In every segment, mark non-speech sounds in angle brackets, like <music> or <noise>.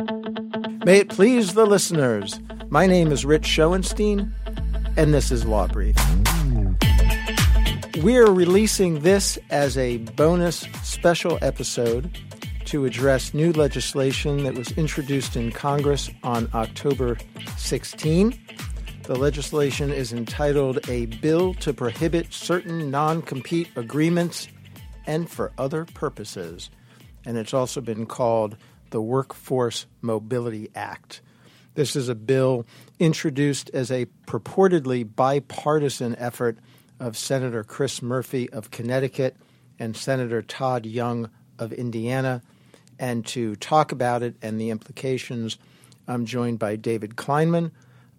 May it please the listeners, my name is Rich Schoenstein, and this is Law Brief. We're releasing this as a bonus special episode to address new legislation that was introduced in Congress on October 16. The legislation is entitled A Bill to Prohibit Certain Non Compete Agreements and for Other Purposes. And it's also been called the Workforce Mobility Act. This is a bill introduced as a purportedly bipartisan effort of Senator Chris Murphy of Connecticut and Senator Todd Young of Indiana. And to talk about it and the implications, I'm joined by David Kleinman,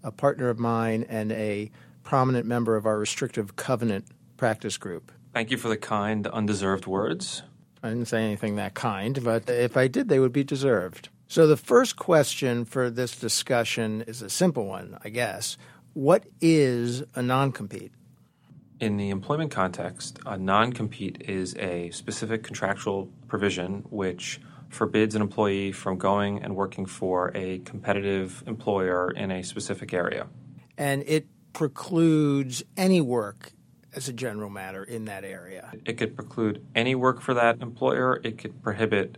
a partner of mine and a prominent member of our restrictive covenant practice group. Thank you for the kind, undeserved words. I didn't say anything that kind, but if I did, they would be deserved. So the first question for this discussion is a simple one, I guess. What is a non compete? In the employment context, a non compete is a specific contractual provision which forbids an employee from going and working for a competitive employer in a specific area. And it precludes any work as a general matter in that area. It could preclude any work for that employer, it could prohibit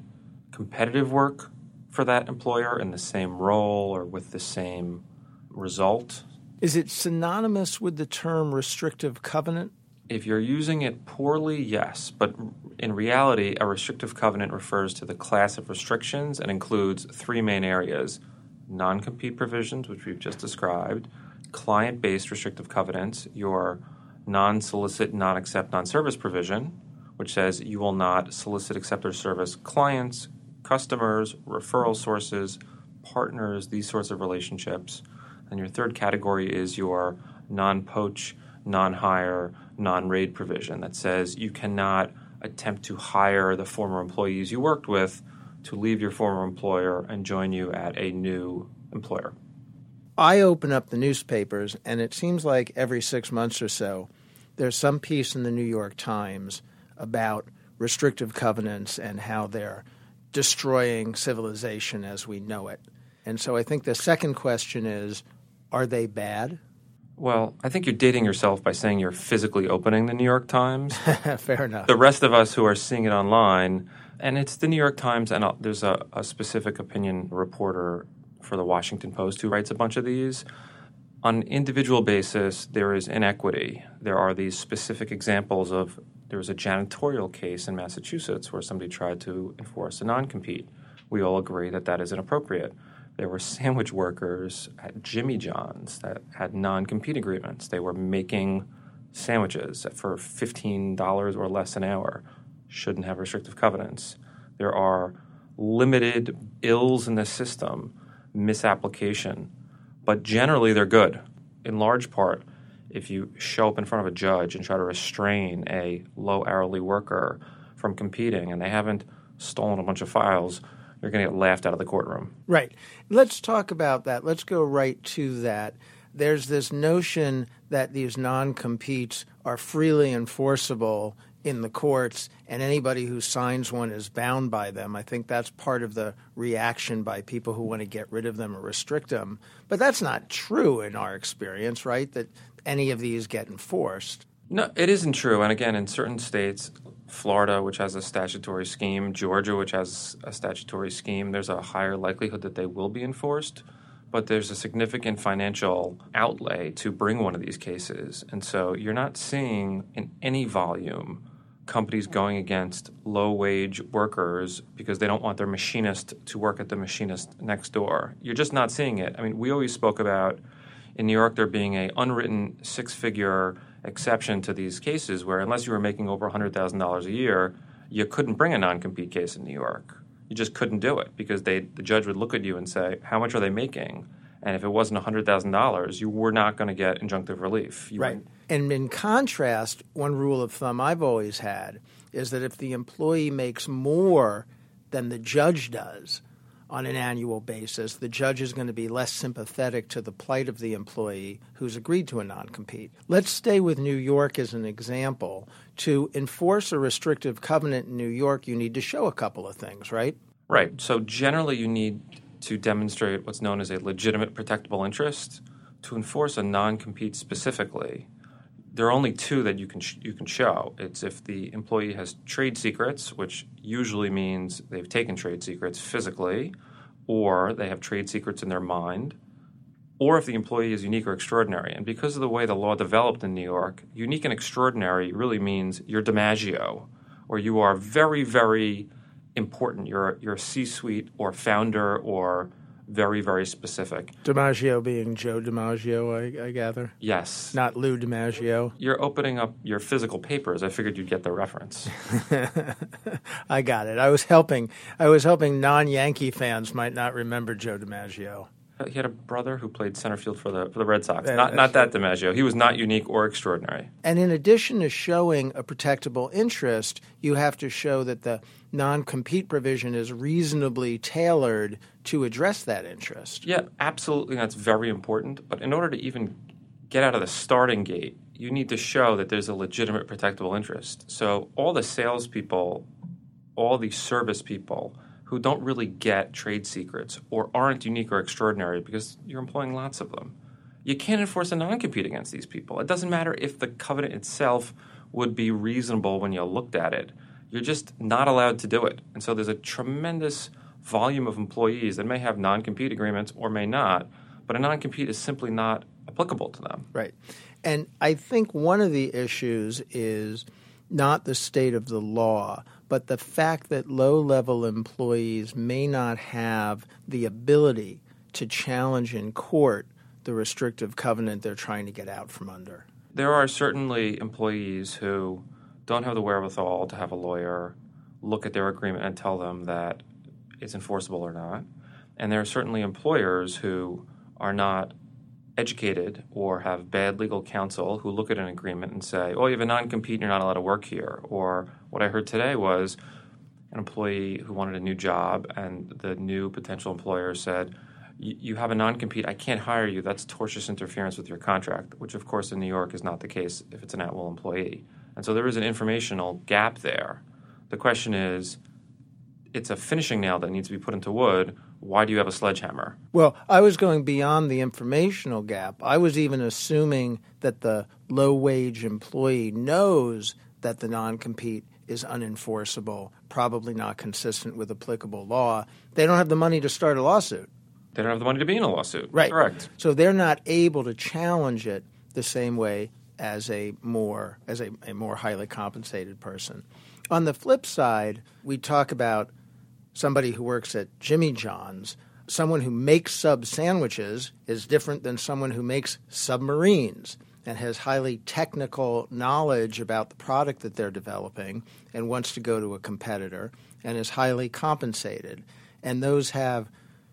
competitive work for that employer in the same role or with the same result. Is it synonymous with the term restrictive covenant? If you're using it poorly, yes. But in reality, a restrictive covenant refers to the class of restrictions and includes three main areas non compete provisions, which we've just described, client based restrictive covenants, your non solicit, non accept, non service provision, which says you will not solicit, accept, or service clients, customers, referral sources, partners, these sorts of relationships. And your third category is your non poach, non hire, non raid provision that says you cannot attempt to hire the former employees you worked with to leave your former employer and join you at a new employer. I open up the newspapers, and it seems like every six months or so, there's some piece in the New York Times about restrictive covenants and how they're destroying civilization as we know it. And so I think the second question is are they bad? Well, I think you're dating yourself by saying you're physically opening the New York Times. <laughs> Fair enough. The rest of us who are seeing it online, and it's the New York Times, and uh, there's a, a specific opinion reporter for the Washington Post who writes a bunch of these. On an individual basis, there is inequity. There are these specific examples of there was a janitorial case in Massachusetts where somebody tried to enforce a non compete. We all agree that that is inappropriate. There were sandwich workers at Jimmy John's that had non compete agreements. They were making sandwiches for $15 or less an hour, shouldn't have restrictive covenants. There are limited ills in the system, misapplication, but generally they're good. In large part, if you show up in front of a judge and try to restrain a low hourly worker from competing and they haven't stolen a bunch of files, you're going to get laughed out of the courtroom. Right. Let's talk about that. Let's go right to that. There's this notion that these non competes are freely enforceable in the courts, and anybody who signs one is bound by them. I think that's part of the reaction by people who want to get rid of them or restrict them. But that's not true in our experience, right? That any of these get enforced. No, it isn't true. And again, in certain states, Florida, which has a statutory scheme, Georgia, which has a statutory scheme, there's a higher likelihood that they will be enforced. But there's a significant financial outlay to bring one of these cases. And so you're not seeing in any volume companies going against low wage workers because they don't want their machinist to work at the machinist next door. You're just not seeing it. I mean, we always spoke about in New York there being a unwritten six figure exception to these cases where unless you were making over $100,000 a year, you couldn't bring a non-compete case in New York. You just couldn't do it because they the judge would look at you and say, "How much are they making?" And if it wasn't $100,000, you were not going to get injunctive relief. You right. And in contrast, one rule of thumb I've always had is that if the employee makes more than the judge does, on an annual basis, the judge is going to be less sympathetic to the plight of the employee who's agreed to a non compete. Let's stay with New York as an example. To enforce a restrictive covenant in New York, you need to show a couple of things, right? Right. So generally, you need to demonstrate what's known as a legitimate protectable interest. To enforce a non compete specifically, there are only two that you can sh- you can show. It's if the employee has trade secrets, which usually means they've taken trade secrets physically, or they have trade secrets in their mind, or if the employee is unique or extraordinary. And because of the way the law developed in New York, unique and extraordinary really means you're DiMaggio, or you are very very important. You're you're C-suite or founder or very, very specific. DiMaggio being Joe DiMaggio, I, I, gather. Yes. Not Lou DiMaggio. You're opening up your physical papers. I figured you'd get the reference. <laughs> I got it. I was helping. I was hoping non-Yankee fans might not remember Joe DiMaggio. He had a brother who played center field for the for the Red Sox. not not that DiMaggio. He was not unique or extraordinary. And in addition to showing a protectable interest, you have to show that the non-compete provision is reasonably tailored to address that interest. Yeah, absolutely. That's very important. But in order to even get out of the starting gate, you need to show that there's a legitimate protectable interest. So all the salespeople, all the service people who don't really get trade secrets or aren't unique or extraordinary because you're employing lots of them. You can't enforce a non compete against these people. It doesn't matter if the covenant itself would be reasonable when you looked at it. You're just not allowed to do it. And so there's a tremendous volume of employees that may have non compete agreements or may not, but a non compete is simply not applicable to them. Right. And I think one of the issues is not the state of the law, but the fact that low level employees may not have the ability to challenge in court the restrictive covenant they're trying to get out from under. There are certainly employees who don't have the wherewithal to have a lawyer look at their agreement and tell them that it's enforceable or not. And there are certainly employers who are not educated or have bad legal counsel who look at an agreement and say, oh, you have a non compete, you're not allowed to work here. Or what I heard today was an employee who wanted a new job, and the new potential employer said, you have a non compete, I can't hire you. That's tortious interference with your contract, which, of course, in New York is not the case if it's an at will employee. And so there is an informational gap there. The question is, it's a finishing nail that needs to be put into wood why do you have a sledgehammer? Well, I was going beyond the informational gap. I was even assuming that the low wage employee knows that the non compete is unenforceable, probably not consistent with applicable law. They don't have the money to start a lawsuit. They don't have the money to be in a lawsuit. Right. Correct. So they're not able to challenge it the same way as a more as a, a more highly compensated person. On the flip side, we talk about somebody who works at Jimmy John's, someone who makes sub sandwiches is different than someone who makes submarines and has highly technical knowledge about the product that they're developing and wants to go to a competitor and is highly compensated. And those have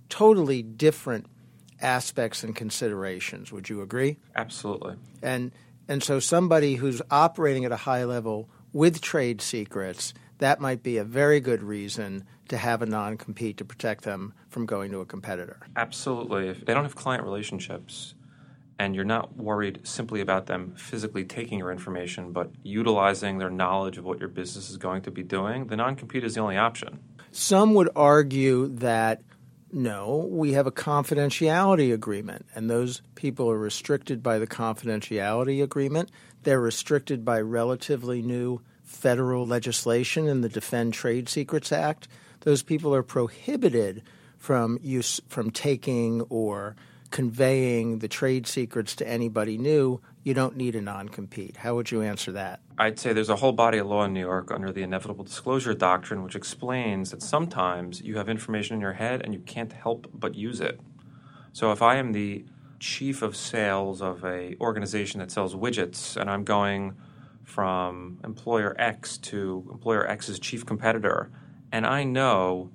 totally different aspects and considerations. Would you agree? Absolutely. And and so somebody who's operating at a high level with trade secrets, that might be a very good reason to have a non compete to protect them from going to a competitor. Absolutely. If they don't have client relationships and you're not worried simply about them physically taking your information, but utilizing their knowledge of what your business is going to be doing, the non compete is the only option. Some would argue that no, we have a confidentiality agreement, and those people are restricted by the confidentiality agreement. They're restricted by relatively new federal legislation in the Defend Trade Secrets Act those people are prohibited from use from taking or conveying the trade secrets to anybody new, you don't need a non compete. How would you answer that? I'd say there's a whole body of law in New York under the inevitable disclosure doctrine, which explains that sometimes you have information in your head and you can't help but use it. So if I am the chief of sales of a organization that sells widgets and I'm going from employer X to employer X's chief competitor and I know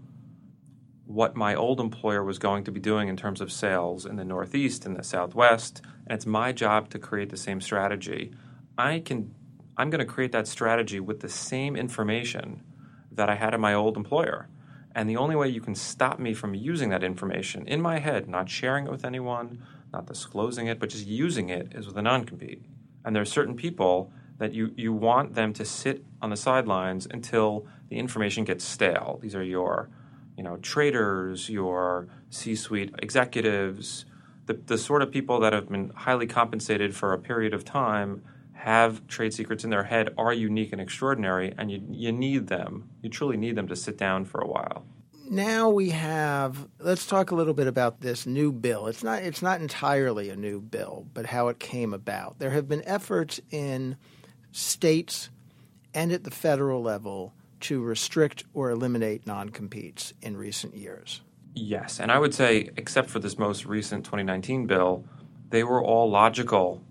what my old employer was going to be doing in terms of sales in the Northeast and the Southwest, and it's my job to create the same strategy. I can I'm going to create that strategy with the same information that I had in my old employer. And the only way you can stop me from using that information in my head, not sharing it with anyone, not disclosing it, but just using it, is with a non compete. And there are certain people that you, you want them to sit on the sidelines until the information gets stale. These are your you know, traders, your C-suite executives, the, the sort of people that have been highly compensated for a period of time have trade secrets in their head are unique and extraordinary, and you, you need them. You truly need them to sit down for a while. Now we have. Let's talk a little bit about this new bill. It's not. It's not entirely a new bill, but how it came about. There have been efforts in states and at the federal level to restrict or eliminate non competes in recent years. Yes, and I would say, except for this most recent 2019 bill, they were all logical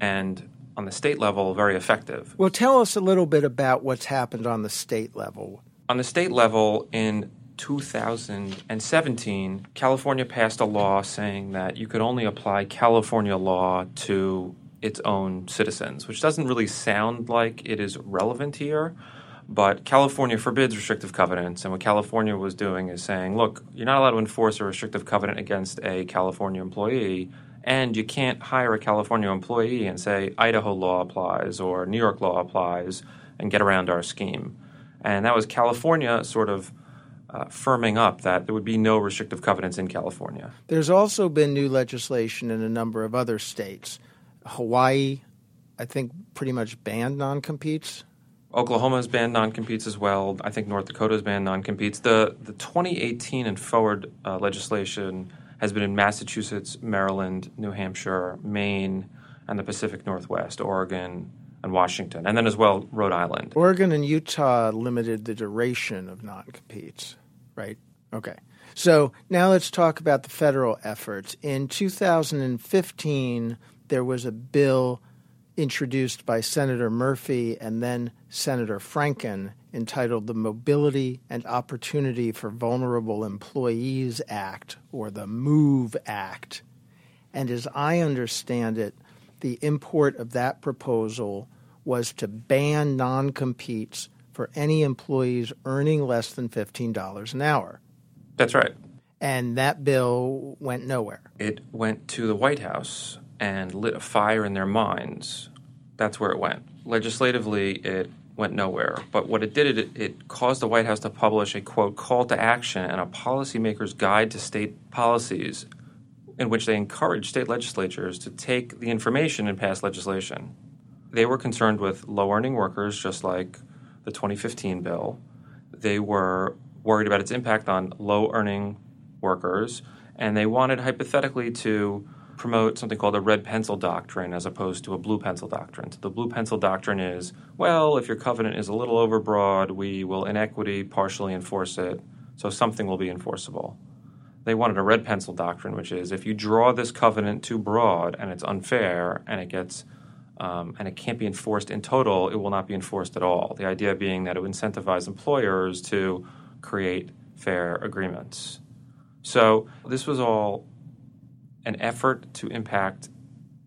and on the state level very effective. Well, tell us a little bit about what's happened on the state level. On the state level, in 2017, California passed a law saying that you could only apply California law to its own citizens, which doesn't really sound like it is relevant here. But California forbids restrictive covenants, and what California was doing is saying, look, you're not allowed to enforce a restrictive covenant against a California employee, and you can't hire a California employee and say Idaho law applies or New York law applies and get around our scheme. And that was California sort of uh, firming up that there would be no restrictive covenants in California. There's also been new legislation in a number of other states. Hawaii, I think, pretty much banned non competes. Oklahoma has banned non-competes as well. I think North Dakota has banned non-competes. The the 2018 and forward uh, legislation has been in Massachusetts, Maryland, New Hampshire, Maine, and the Pacific Northwest, Oregon, and Washington, and then as well Rhode Island. Oregon and Utah limited the duration of non-competes, right? Okay. So now let's talk about the federal efforts. In 2015, there was a bill introduced by Senator Murphy and then Senator Franken entitled the Mobility and Opportunity for Vulnerable Employees Act, or the MOVE Act. And as I understand it, the import of that proposal was to ban non competes for any employees earning less than $15 an hour. That's right. And that bill went nowhere. It went to the White House and lit a fire in their minds. That's where it went. Legislatively, it went nowhere. But what it did, it, it caused the White House to publish a quote call to action and a policymaker's guide to state policies in which they encouraged state legislatures to take the information and pass legislation. They were concerned with low earning workers, just like the 2015 bill. They were worried about its impact on low earning workers, and they wanted hypothetically to promote something called a red pencil doctrine as opposed to a blue pencil doctrine. So the blue pencil doctrine is well, if your covenant is a little overbroad, we will in equity partially enforce it, so something will be enforceable. They wanted a red pencil doctrine, which is if you draw this covenant too broad and it's unfair and it gets um, and it can't be enforced in total, it will not be enforced at all. The idea being that it would incentivize employers to create fair agreements. So this was all an effort to impact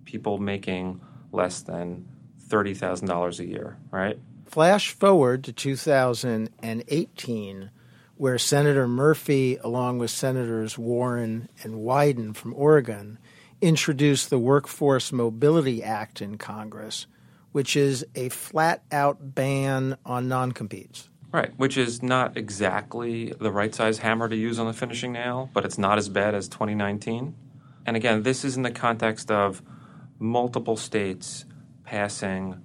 people making less than $30,000 a year, right? Flash forward to 2018, where Senator Murphy, along with Senators Warren and Wyden from Oregon, introduced the Workforce Mobility Act in Congress, which is a flat out ban on non competes. Right, which is not exactly the right size hammer to use on the finishing nail, but it's not as bad as 2019. And again, this is in the context of multiple states passing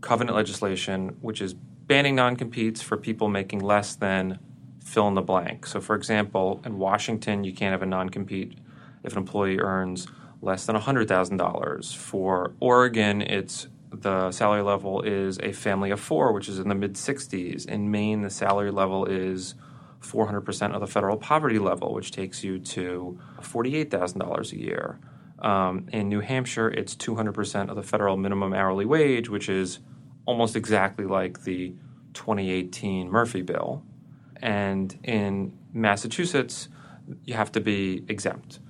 covenant legislation, which is banning non competes for people making less than fill in the blank. So, for example, in Washington, you can't have a non compete if an employee earns less than $100,000. For Oregon, it's the salary level is a family of four, which is in the mid 60s. In Maine, the salary level is 400% of the federal poverty level, which takes you to $48,000 a year. Um, in New Hampshire, it's 200% of the federal minimum hourly wage, which is almost exactly like the 2018 Murphy bill. And in Massachusetts, you have to be exempt,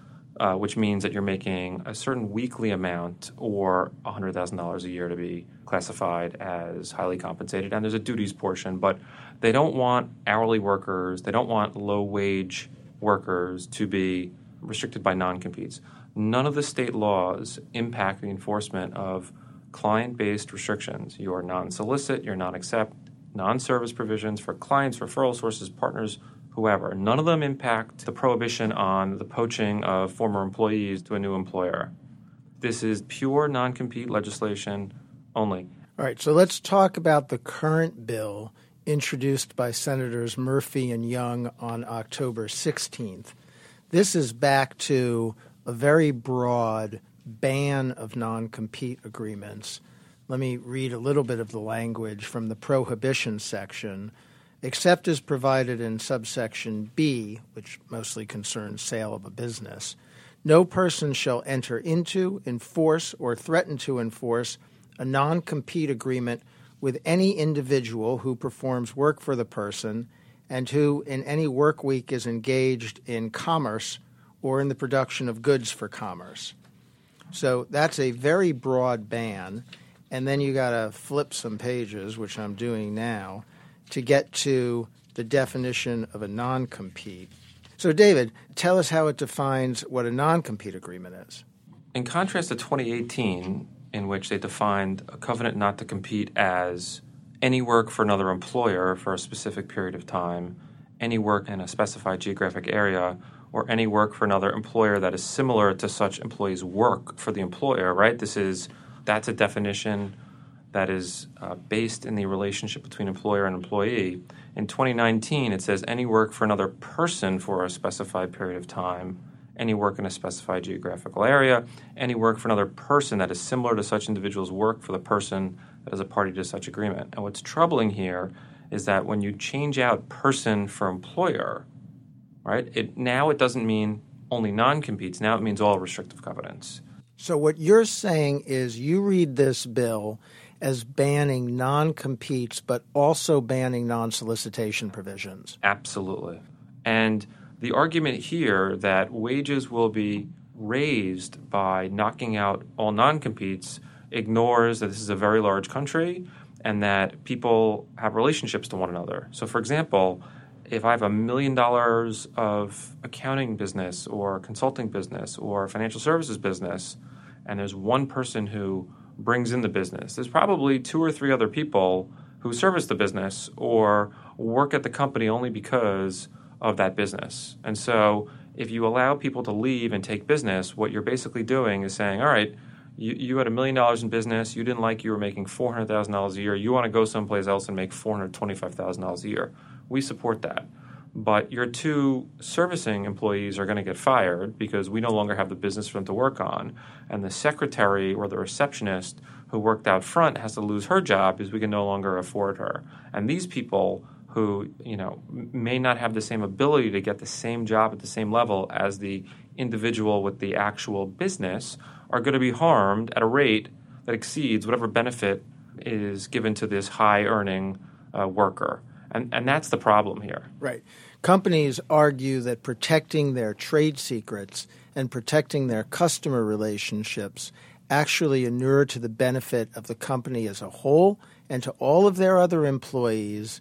uh, which means that you're making a certain weekly amount or $100,000 a year to be classified as highly compensated. And there's a duties portion, but they don't want hourly workers, they don't want low wage workers to be restricted by non competes. None of the state laws impact the enforcement of client based restrictions. Your non solicit, your non accept, non service provisions for clients, referral sources, partners, whoever. None of them impact the prohibition on the poaching of former employees to a new employer. This is pure non compete legislation only. All right, so let's talk about the current bill introduced by Senators Murphy and Young on October 16th. This is back to a very broad ban of non compete agreements. Let me read a little bit of the language from the prohibition section. Except as provided in subsection B, which mostly concerns sale of a business, no person shall enter into, enforce, or threaten to enforce a non compete agreement with any individual who performs work for the person and who in any work week is engaged in commerce or in the production of goods for commerce. So that's a very broad ban. And then you got to flip some pages, which I'm doing now, to get to the definition of a non compete. So, David, tell us how it defines what a non compete agreement is. In contrast to 2018, in which they defined a covenant not to compete as any work for another employer for a specific period of time, any work in a specified geographic area, or any work for another employer that is similar to such employees' work for the employer, right? This is that's a definition that is uh, based in the relationship between employer and employee. In 2019, it says any work for another person for a specified period of time any work in a specified geographical area, any work for another person that is similar to such individual's work for the person that is a party to such agreement. And what's troubling here is that when you change out person for employer, right, it now it doesn't mean only non-competes, now it means all restrictive covenants. So what you're saying is you read this bill as banning non-competes but also banning non-solicitation provisions. Absolutely. And the argument here that wages will be raised by knocking out all non competes ignores that this is a very large country and that people have relationships to one another. So, for example, if I have a million dollars of accounting business or consulting business or financial services business, and there's one person who brings in the business, there's probably two or three other people who service the business or work at the company only because of that business. And so if you allow people to leave and take business, what you're basically doing is saying, all right, you, you had a million dollars in business, you didn't like you were making $400,000 a year, you want to go someplace else and make $425,000 a year. We support that. But your two servicing employees are going to get fired because we no longer have the business for them to work on. And the secretary or the receptionist who worked out front has to lose her job because we can no longer afford her. And these people who you know may not have the same ability to get the same job at the same level as the individual with the actual business are going to be harmed at a rate that exceeds whatever benefit is given to this high earning uh, worker and and that's the problem here right companies argue that protecting their trade secrets and protecting their customer relationships actually inure to the benefit of the company as a whole and to all of their other employees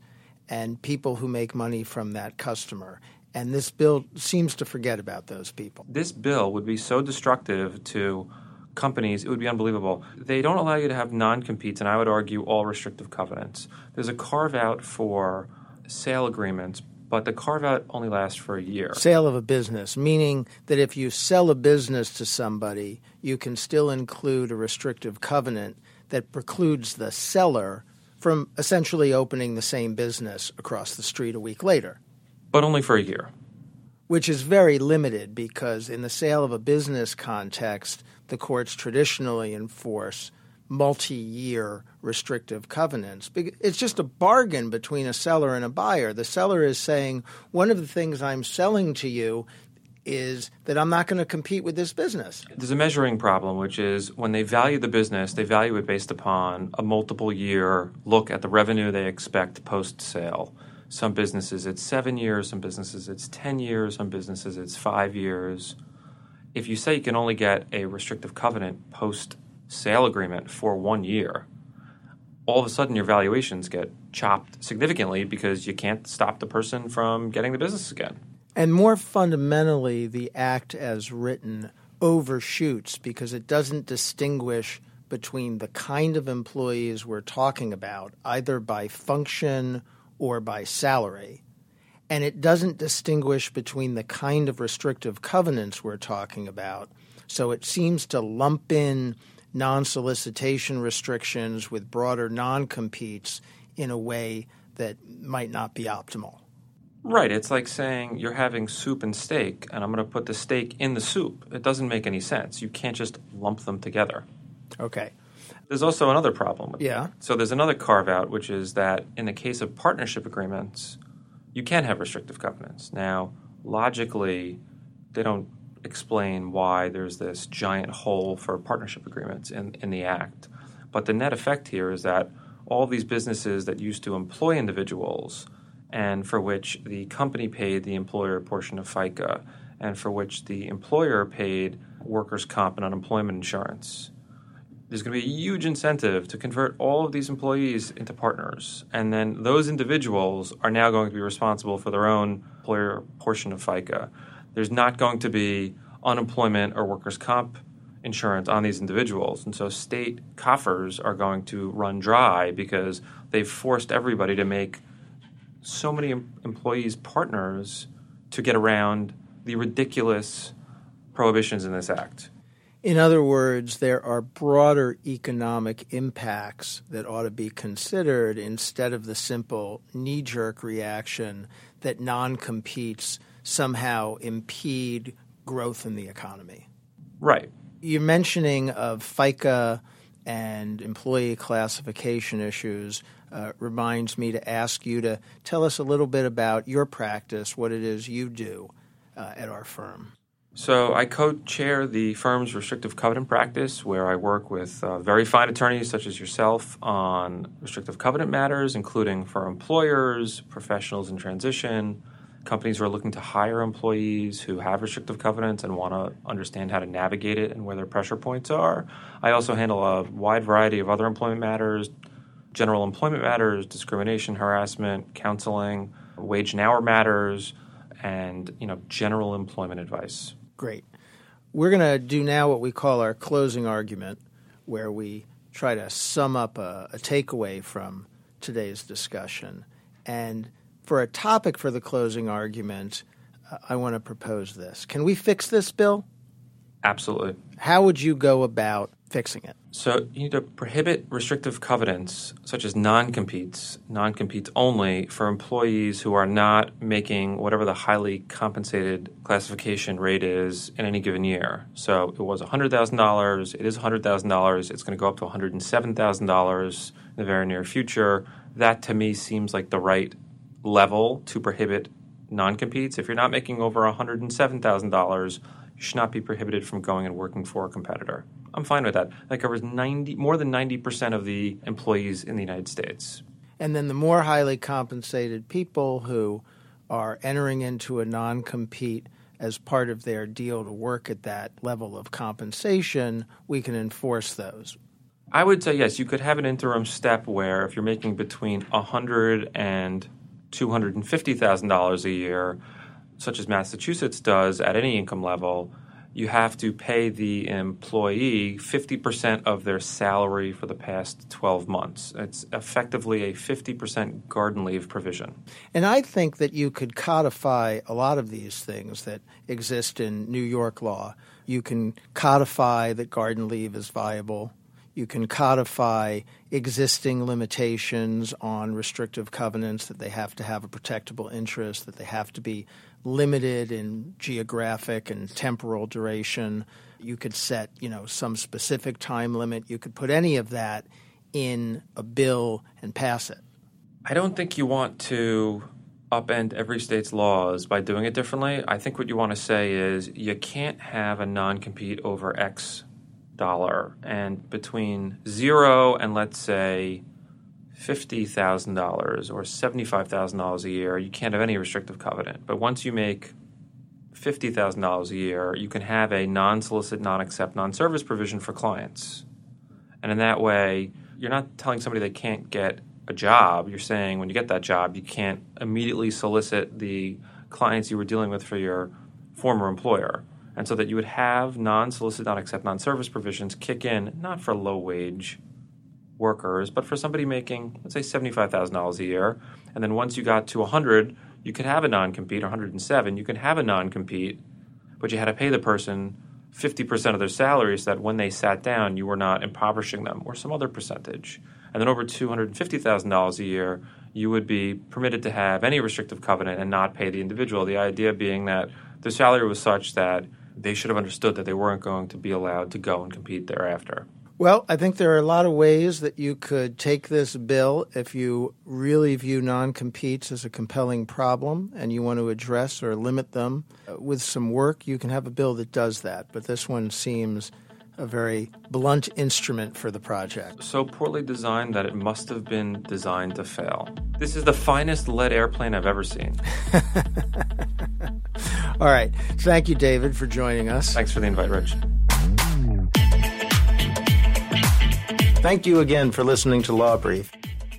and people who make money from that customer. And this bill seems to forget about those people. This bill would be so destructive to companies, it would be unbelievable. They don't allow you to have non competes, and I would argue all restrictive covenants. There's a carve out for sale agreements, but the carve out only lasts for a year. Sale of a business, meaning that if you sell a business to somebody, you can still include a restrictive covenant that precludes the seller from essentially opening the same business across the street a week later. But only for a year. Which is very limited because, in the sale of a business context, the courts traditionally enforce multi year restrictive covenants. It's just a bargain between a seller and a buyer. The seller is saying, One of the things I'm selling to you is that I'm not going to compete with this business. There's a measuring problem, which is when they value the business, they value it based upon a multiple year look at the revenue they expect post sale. Some businesses it's seven years, some businesses it's 10 years, some businesses it's five years. If you say you can only get a restrictive covenant post sale agreement for one year, all of a sudden your valuations get chopped significantly because you can't stop the person from getting the business again. And more fundamentally, the act as written overshoots because it doesn't distinguish between the kind of employees we're talking about, either by function or by salary. And it doesn't distinguish between the kind of restrictive covenants we're talking about. So it seems to lump in non solicitation restrictions with broader non competes in a way that might not be optimal. Right. It's like saying you're having soup and steak, and I'm going to put the steak in the soup. It doesn't make any sense. You can't just lump them together. Okay. There's also another problem. yeah. So there's another carve out, which is that in the case of partnership agreements, you can have restrictive covenants. Now, logically, they don't explain why there's this giant hole for partnership agreements in, in the Act. But the net effect here is that all these businesses that used to employ individuals and for which the company paid the employer portion of FICA and for which the employer paid workers' comp and unemployment insurance. There's going to be a huge incentive to convert all of these employees into partners. And then those individuals are now going to be responsible for their own employer portion of FICA. There's not going to be unemployment or workers' comp insurance on these individuals. And so state coffers are going to run dry because they've forced everybody to make so many em- employees partners to get around the ridiculous prohibitions in this act. In other words, there are broader economic impacts that ought to be considered instead of the simple knee jerk reaction that non competes somehow impede growth in the economy. Right. Your mentioning of FICA and employee classification issues uh, reminds me to ask you to tell us a little bit about your practice, what it is you do uh, at our firm. So I co-chair the firm's restrictive covenant practice, where I work with uh, very fine attorneys such as yourself on restrictive covenant matters, including for employers, professionals in transition, companies who are looking to hire employees who have restrictive covenants and want to understand how to navigate it and where their pressure points are. I also handle a wide variety of other employment matters, general employment matters, discrimination, harassment, counseling, wage and hour matters, and you know general employment advice. Great. We're going to do now what we call our closing argument, where we try to sum up a, a takeaway from today's discussion. And for a topic for the closing argument, uh, I want to propose this. Can we fix this, Bill? Absolutely. How would you go about fixing it? So you need to prohibit restrictive covenants such as non-competes, non-competes only for employees who are not making whatever the highly compensated classification rate is in any given year. So it was $100,000, it is $100,000, it's going to go up to $107,000 in the very near future. That to me seems like the right level to prohibit non-competes. If you're not making over $107,000, you should not be prohibited from going and working for a competitor. I'm fine with that. That covers 90, more than 90% of the employees in the United States. And then the more highly compensated people who are entering into a non compete as part of their deal to work at that level of compensation, we can enforce those. I would say yes, you could have an interim step where if you're making between 100 and $250,000 a year, such as Massachusetts does at any income level, you have to pay the employee 50% of their salary for the past 12 months. It's effectively a 50% garden leave provision. And I think that you could codify a lot of these things that exist in New York law. You can codify that garden leave is viable. You can codify existing limitations on restrictive covenants that they have to have a protectable interest, that they have to be limited in geographic and temporal duration. You could set, you know, some specific time limit. You could put any of that in a bill and pass it. I don't think you want to upend every state's laws by doing it differently. I think what you want to say is you can't have a non compete over X dollar. And between zero and let's say $50,000 or $75,000 a year, you can't have any restrictive covenant. But once you make $50,000 a year, you can have a non solicit, non accept, non service provision for clients. And in that way, you're not telling somebody they can't get a job. You're saying when you get that job, you can't immediately solicit the clients you were dealing with for your former employer. And so that you would have non solicit, non accept, non service provisions kick in, not for low wage workers, but for somebody making, let's say, $75,000 a year. And then once you got to 100, you could have a non compete, 107, you could have a non compete, but you had to pay the person 50% of their salary so that when they sat down, you were not impoverishing them or some other percentage. And then over $250,000 a year, you would be permitted to have any restrictive covenant and not pay the individual. The idea being that the salary was such that they should have understood that they weren't going to be allowed to go and compete thereafter. Well, I think there are a lot of ways that you could take this bill if you really view non competes as a compelling problem and you want to address or limit them. Uh, with some work, you can have a bill that does that, but this one seems a very blunt instrument for the project. So poorly designed that it must have been designed to fail. This is the finest lead airplane I've ever seen. <laughs> All right. Thank you, David, for joining us. Thanks for the invite, Rich. Thank you again for listening to Law Brief.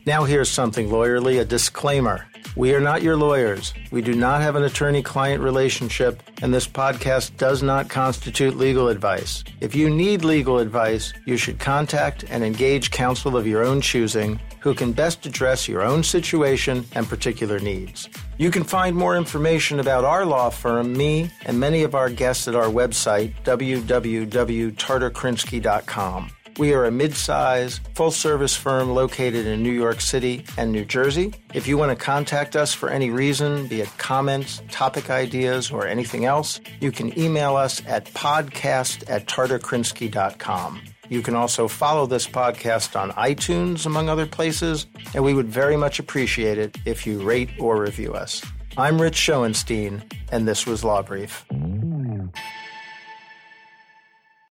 Now, here's something lawyerly a disclaimer. We are not your lawyers. We do not have an attorney client relationship, and this podcast does not constitute legal advice. If you need legal advice, you should contact and engage counsel of your own choosing who can best address your own situation and particular needs. You can find more information about our law firm, me, and many of our guests at our website, www.tarterkrinsky.com. We are a mid-size, full-service firm located in New York City and New Jersey. If you want to contact us for any reason, be it comments, topic ideas, or anything else, you can email us at podcast at tarterkrinsky.com. You can also follow this podcast on iTunes, among other places, and we would very much appreciate it if you rate or review us. I'm Rich Schoenstein, and this was Law Brief.